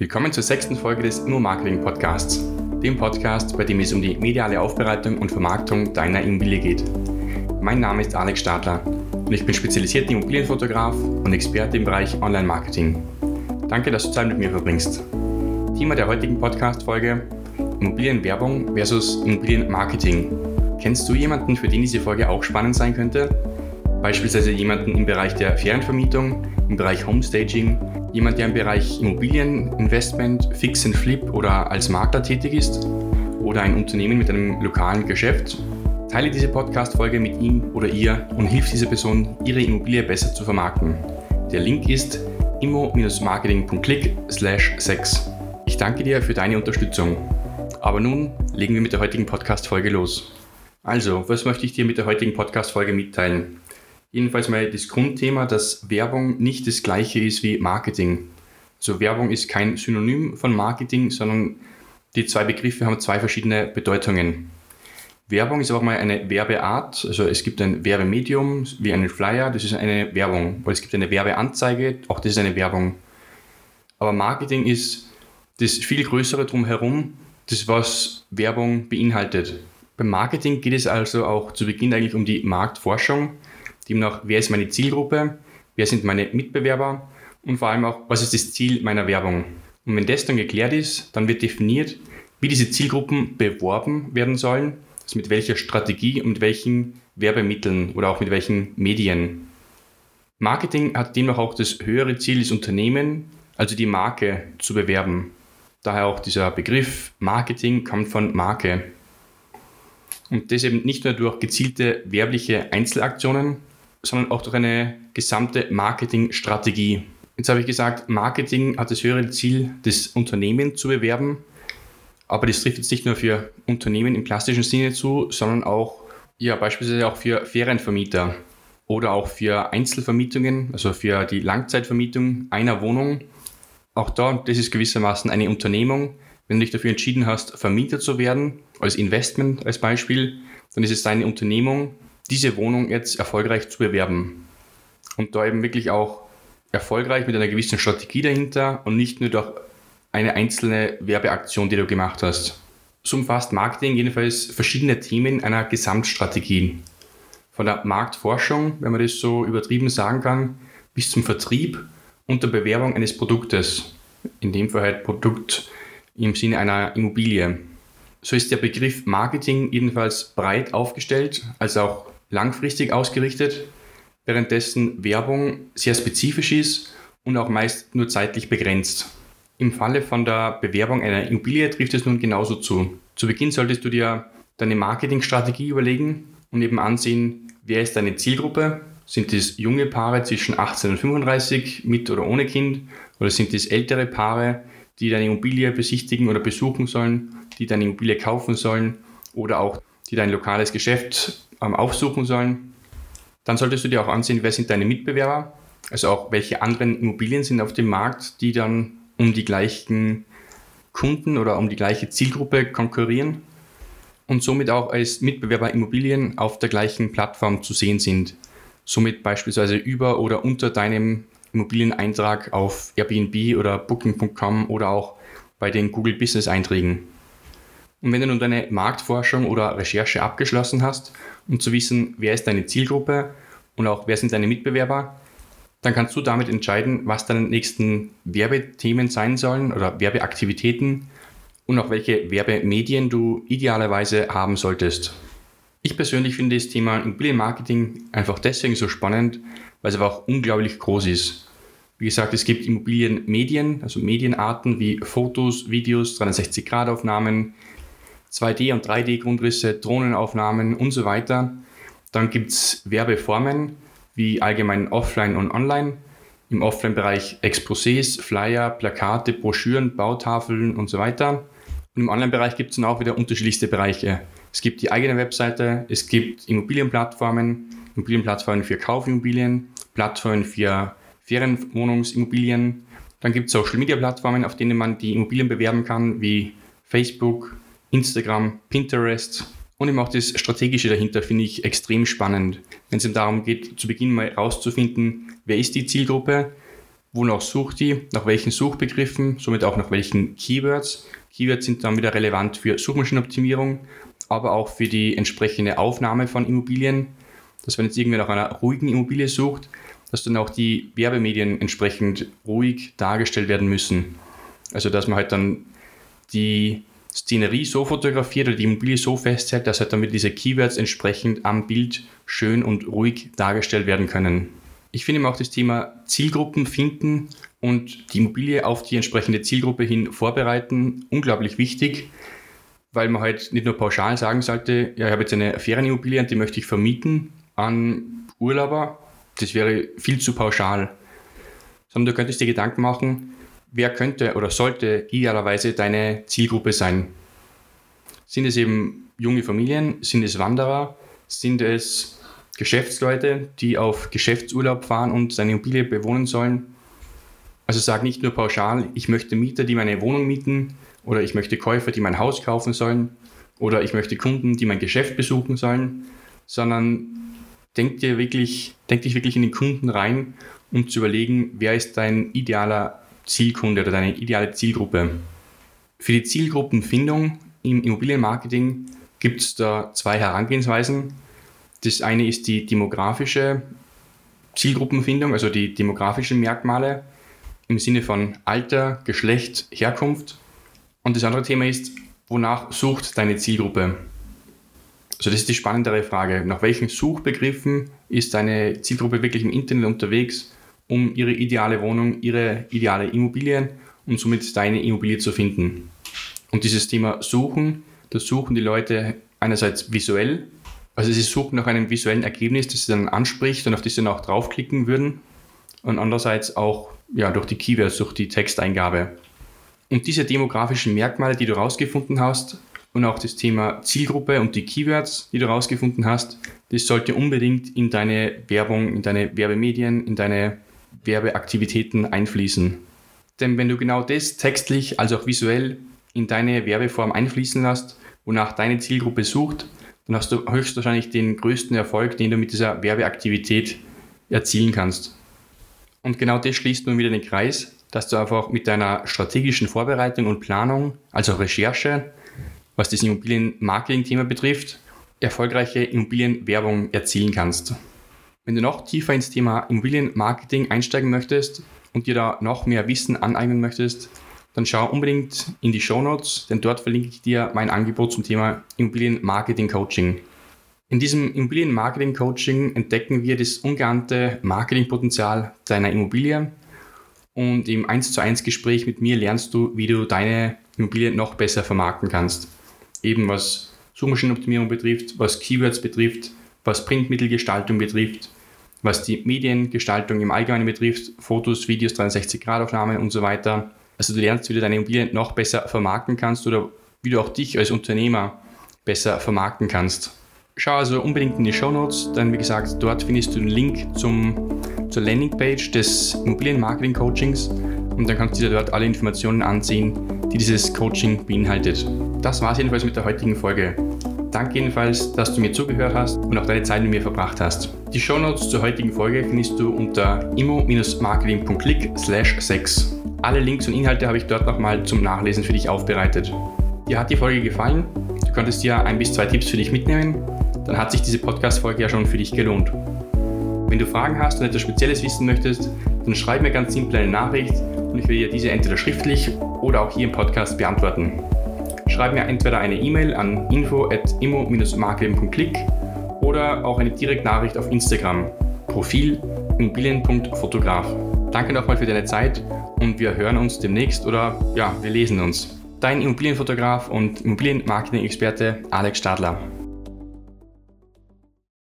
Willkommen zur sechsten Folge des Immo-Marketing Podcasts, dem Podcast, bei dem es um die mediale Aufbereitung und Vermarktung deiner Immobilie geht. Mein Name ist Alex Stadler und ich bin spezialisierter Immobilienfotograf und Experte im Bereich Online-Marketing. Danke, dass du Zeit mit mir verbringst. Thema der heutigen Podcast-Folge: Immobilienwerbung versus Immobilienmarketing. Kennst du jemanden, für den diese Folge auch spannend sein könnte? Beispielsweise jemanden im Bereich der Ferienvermietung, im Bereich Homestaging, jemand, der im Bereich Immobilieninvestment, Fix and Flip oder als Makler tätig ist oder ein Unternehmen mit einem lokalen Geschäft. Teile diese Podcast-Folge mit ihm oder ihr und hilf dieser Person, ihre Immobilie besser zu vermarkten. Der Link ist immo-marketing.click 6. Ich danke dir für deine Unterstützung. Aber nun legen wir mit der heutigen Podcast-Folge los. Also, was möchte ich dir mit der heutigen Podcast-Folge mitteilen? Jedenfalls mal das Grundthema, dass Werbung nicht das gleiche ist wie Marketing. Also Werbung ist kein Synonym von Marketing, sondern die zwei Begriffe haben zwei verschiedene Bedeutungen. Werbung ist auch mal eine Werbeart, also es gibt ein Werbemedium wie einen Flyer, das ist eine Werbung. Oder es gibt eine Werbeanzeige, auch das ist eine Werbung. Aber Marketing ist das viel größere drumherum, das was Werbung beinhaltet. Beim Marketing geht es also auch zu Beginn eigentlich um die Marktforschung Demnach, wer ist meine Zielgruppe, wer sind meine Mitbewerber und vor allem auch, was ist das Ziel meiner Werbung. Und wenn das dann geklärt ist, dann wird definiert, wie diese Zielgruppen beworben werden sollen, also mit welcher Strategie und mit welchen Werbemitteln oder auch mit welchen Medien. Marketing hat demnach auch das höhere Ziel, das Unternehmen, also die Marke, zu bewerben. Daher auch dieser Begriff Marketing kommt von Marke. Und das eben nicht nur durch gezielte werbliche Einzelaktionen, sondern auch durch eine gesamte Marketingstrategie. Jetzt habe ich gesagt, Marketing hat das höhere Ziel, das Unternehmen zu bewerben, aber das trifft jetzt nicht nur für Unternehmen im klassischen Sinne zu, sondern auch ja, beispielsweise auch für Ferienvermieter oder auch für Einzelvermietungen, also für die Langzeitvermietung einer Wohnung. Auch da, das ist gewissermaßen eine Unternehmung. Wenn du dich dafür entschieden hast, Vermieter zu werden, als Investment als Beispiel, dann ist es deine Unternehmung, diese Wohnung jetzt erfolgreich zu bewerben. Und da eben wirklich auch erfolgreich mit einer gewissen Strategie dahinter und nicht nur durch eine einzelne Werbeaktion, die du gemacht hast. So umfasst Marketing jedenfalls verschiedene Themen einer Gesamtstrategie. Von der Marktforschung, wenn man das so übertrieben sagen kann, bis zum Vertrieb und der Bewerbung eines Produktes. In dem Fall halt Produkt im Sinne einer Immobilie. So ist der Begriff Marketing jedenfalls breit aufgestellt, als auch langfristig ausgerichtet, währenddessen Werbung sehr spezifisch ist und auch meist nur zeitlich begrenzt. Im Falle von der Bewerbung einer Immobilie trifft es nun genauso zu. Zu Beginn solltest du dir deine Marketingstrategie überlegen und eben ansehen, wer ist deine Zielgruppe? Sind es junge Paare zwischen 18 und 35 mit oder ohne Kind? Oder sind es ältere Paare, die deine Immobilie besichtigen oder besuchen sollen, die deine Immobilie kaufen sollen oder auch die dein lokales Geschäft ähm, aufsuchen sollen. Dann solltest du dir auch ansehen, wer sind deine Mitbewerber, also auch welche anderen Immobilien sind auf dem Markt, die dann um die gleichen Kunden oder um die gleiche Zielgruppe konkurrieren und somit auch als Mitbewerber Immobilien auf der gleichen Plattform zu sehen sind. Somit beispielsweise über oder unter deinem Immobilieneintrag auf Airbnb oder Booking.com oder auch bei den Google Business Einträgen. Und wenn du nun deine Marktforschung oder Recherche abgeschlossen hast, um zu wissen, wer ist deine Zielgruppe und auch wer sind deine Mitbewerber, dann kannst du damit entscheiden, was deine nächsten Werbethemen sein sollen oder Werbeaktivitäten und auch welche Werbemedien du idealerweise haben solltest. Ich persönlich finde das Thema Immobilienmarketing einfach deswegen so spannend, weil es aber auch unglaublich groß ist. Wie gesagt, es gibt Immobilienmedien, also Medienarten wie Fotos, Videos, 360-Grad-Aufnahmen, 2D- und 3D-Grundrisse, Drohnenaufnahmen und so weiter. Dann gibt es Werbeformen wie allgemein Offline und Online. Im Offline-Bereich Exposés, Flyer, Plakate, Broschüren, Bautafeln und so weiter. Und im Online-Bereich gibt es dann auch wieder unterschiedlichste Bereiche. Es gibt die eigene Webseite, es gibt Immobilienplattformen, Immobilienplattformen für Kaufimmobilien, Plattformen für Ferienwohnungsimmobilien. Dann gibt es Social-Media-Plattformen, auf denen man die Immobilien bewerben kann, wie Facebook, Instagram, Pinterest und eben auch das Strategische dahinter finde ich extrem spannend, wenn es darum geht, zu Beginn mal herauszufinden, wer ist die Zielgruppe, Wonach sucht die? Nach welchen Suchbegriffen? Somit auch nach welchen Keywords? Keywords sind dann wieder relevant für Suchmaschinenoptimierung, aber auch für die entsprechende Aufnahme von Immobilien. Dass wenn jetzt irgendwer nach einer ruhigen Immobilie sucht, dass dann auch die Werbemedien entsprechend ruhig dargestellt werden müssen. Also dass man halt dann die Szenerie so fotografiert oder die Immobilie so festhält, dass halt damit diese Keywords entsprechend am Bild schön und ruhig dargestellt werden können. Ich finde auch das Thema Zielgruppen finden und die Immobilie auf die entsprechende Zielgruppe hin vorbereiten unglaublich wichtig, weil man halt nicht nur pauschal sagen sollte, ja, ich habe jetzt eine Ferienimmobilie und die möchte ich vermieten an Urlauber. Das wäre viel zu pauschal. Sondern du könntest dir Gedanken machen, wer könnte oder sollte idealerweise deine Zielgruppe sein? Sind es eben junge Familien? Sind es Wanderer? Sind es Geschäftsleute, die auf Geschäftsurlaub fahren und seine Immobilie bewohnen sollen? Also sag nicht nur pauschal, ich möchte Mieter, die meine Wohnung mieten oder ich möchte Käufer, die mein Haus kaufen sollen oder ich möchte Kunden, die mein Geschäft besuchen sollen, sondern denk dir wirklich, denk dich wirklich in den Kunden rein, um zu überlegen, wer ist dein idealer Zielkunde oder deine ideale Zielgruppe. Für die Zielgruppenfindung im Immobilienmarketing gibt es da zwei Herangehensweisen. Das eine ist die demografische Zielgruppenfindung, also die demografischen Merkmale im Sinne von Alter, Geschlecht, Herkunft. Und das andere Thema ist, wonach sucht deine Zielgruppe? Also das ist die spannendere Frage. Nach welchen Suchbegriffen ist deine Zielgruppe wirklich im Internet unterwegs um ihre ideale Wohnung, ihre ideale Immobilie und somit deine Immobilie zu finden. Und dieses Thema Suchen, das suchen die Leute einerseits visuell, also sie suchen nach einem visuellen Ergebnis, das sie dann anspricht und auf das sie dann auch draufklicken würden. Und andererseits auch ja, durch die Keywords, durch die Texteingabe. Und diese demografischen Merkmale, die du rausgefunden hast, und auch das Thema Zielgruppe und die Keywords, die du rausgefunden hast, das sollte unbedingt in deine Werbung, in deine Werbemedien, in deine Werbeaktivitäten einfließen. Denn wenn du genau das textlich als auch visuell in deine Werbeform einfließen lässt, wonach deine Zielgruppe sucht, dann hast du höchstwahrscheinlich den größten Erfolg, den du mit dieser Werbeaktivität erzielen kannst. Und genau das schließt nun wieder den Kreis, dass du einfach mit deiner strategischen Vorbereitung und Planung, also Recherche, was das Immobilienmarketing-Thema betrifft, erfolgreiche Immobilienwerbung erzielen kannst. Wenn du noch tiefer ins Thema Immobilienmarketing einsteigen möchtest und dir da noch mehr Wissen aneignen möchtest, dann schau unbedingt in die Show Notes, denn dort verlinke ich dir mein Angebot zum Thema Immobilienmarketing Coaching. In diesem Immobilienmarketing Coaching entdecken wir das ungeahnte Marketingpotenzial deiner Immobilie und im 1 zu 1 Gespräch mit mir lernst du, wie du deine Immobilie noch besser vermarkten kannst. Eben was Suchmaschinenoptimierung betrifft, was Keywords betrifft, was Printmittelgestaltung betrifft, was die Mediengestaltung im Allgemeinen betrifft, Fotos, Videos, 360-Grad-Aufnahmen und so weiter. Also du lernst, wie du deine Immobilien noch besser vermarkten kannst oder wie du auch dich als Unternehmer besser vermarkten kannst. Schau also unbedingt in die Show Notes, denn wie gesagt, dort findest du den Link zum, zur Landingpage des Immobilienmarketing-Coachings und dann kannst du dir dort alle Informationen ansehen, die dieses Coaching beinhaltet. Das war es jedenfalls mit der heutigen Folge. Danke jedenfalls, dass du mir zugehört hast und auch deine Zeit mit mir verbracht hast. Die Shownotes zur heutigen Folge findest du unter immo-marketing.click 6. Alle Links und Inhalte habe ich dort nochmal zum Nachlesen für dich aufbereitet. Dir hat die Folge gefallen? Du konntest dir ein bis zwei Tipps für dich mitnehmen? Dann hat sich diese Podcast-Folge ja schon für dich gelohnt. Wenn du Fragen hast und etwas Spezielles wissen möchtest, dann schreib mir ganz simpel eine Nachricht und ich werde dir diese entweder schriftlich oder auch hier im Podcast beantworten schreib mir entweder eine E-Mail an info.immo-marketing.click oder auch eine Direktnachricht auf Instagram. Profil immobilien.fotograf. Danke nochmal für deine Zeit und wir hören uns demnächst oder ja, wir lesen uns. Dein Immobilienfotograf und Immobilienmarketing-Experte Alex Stadler.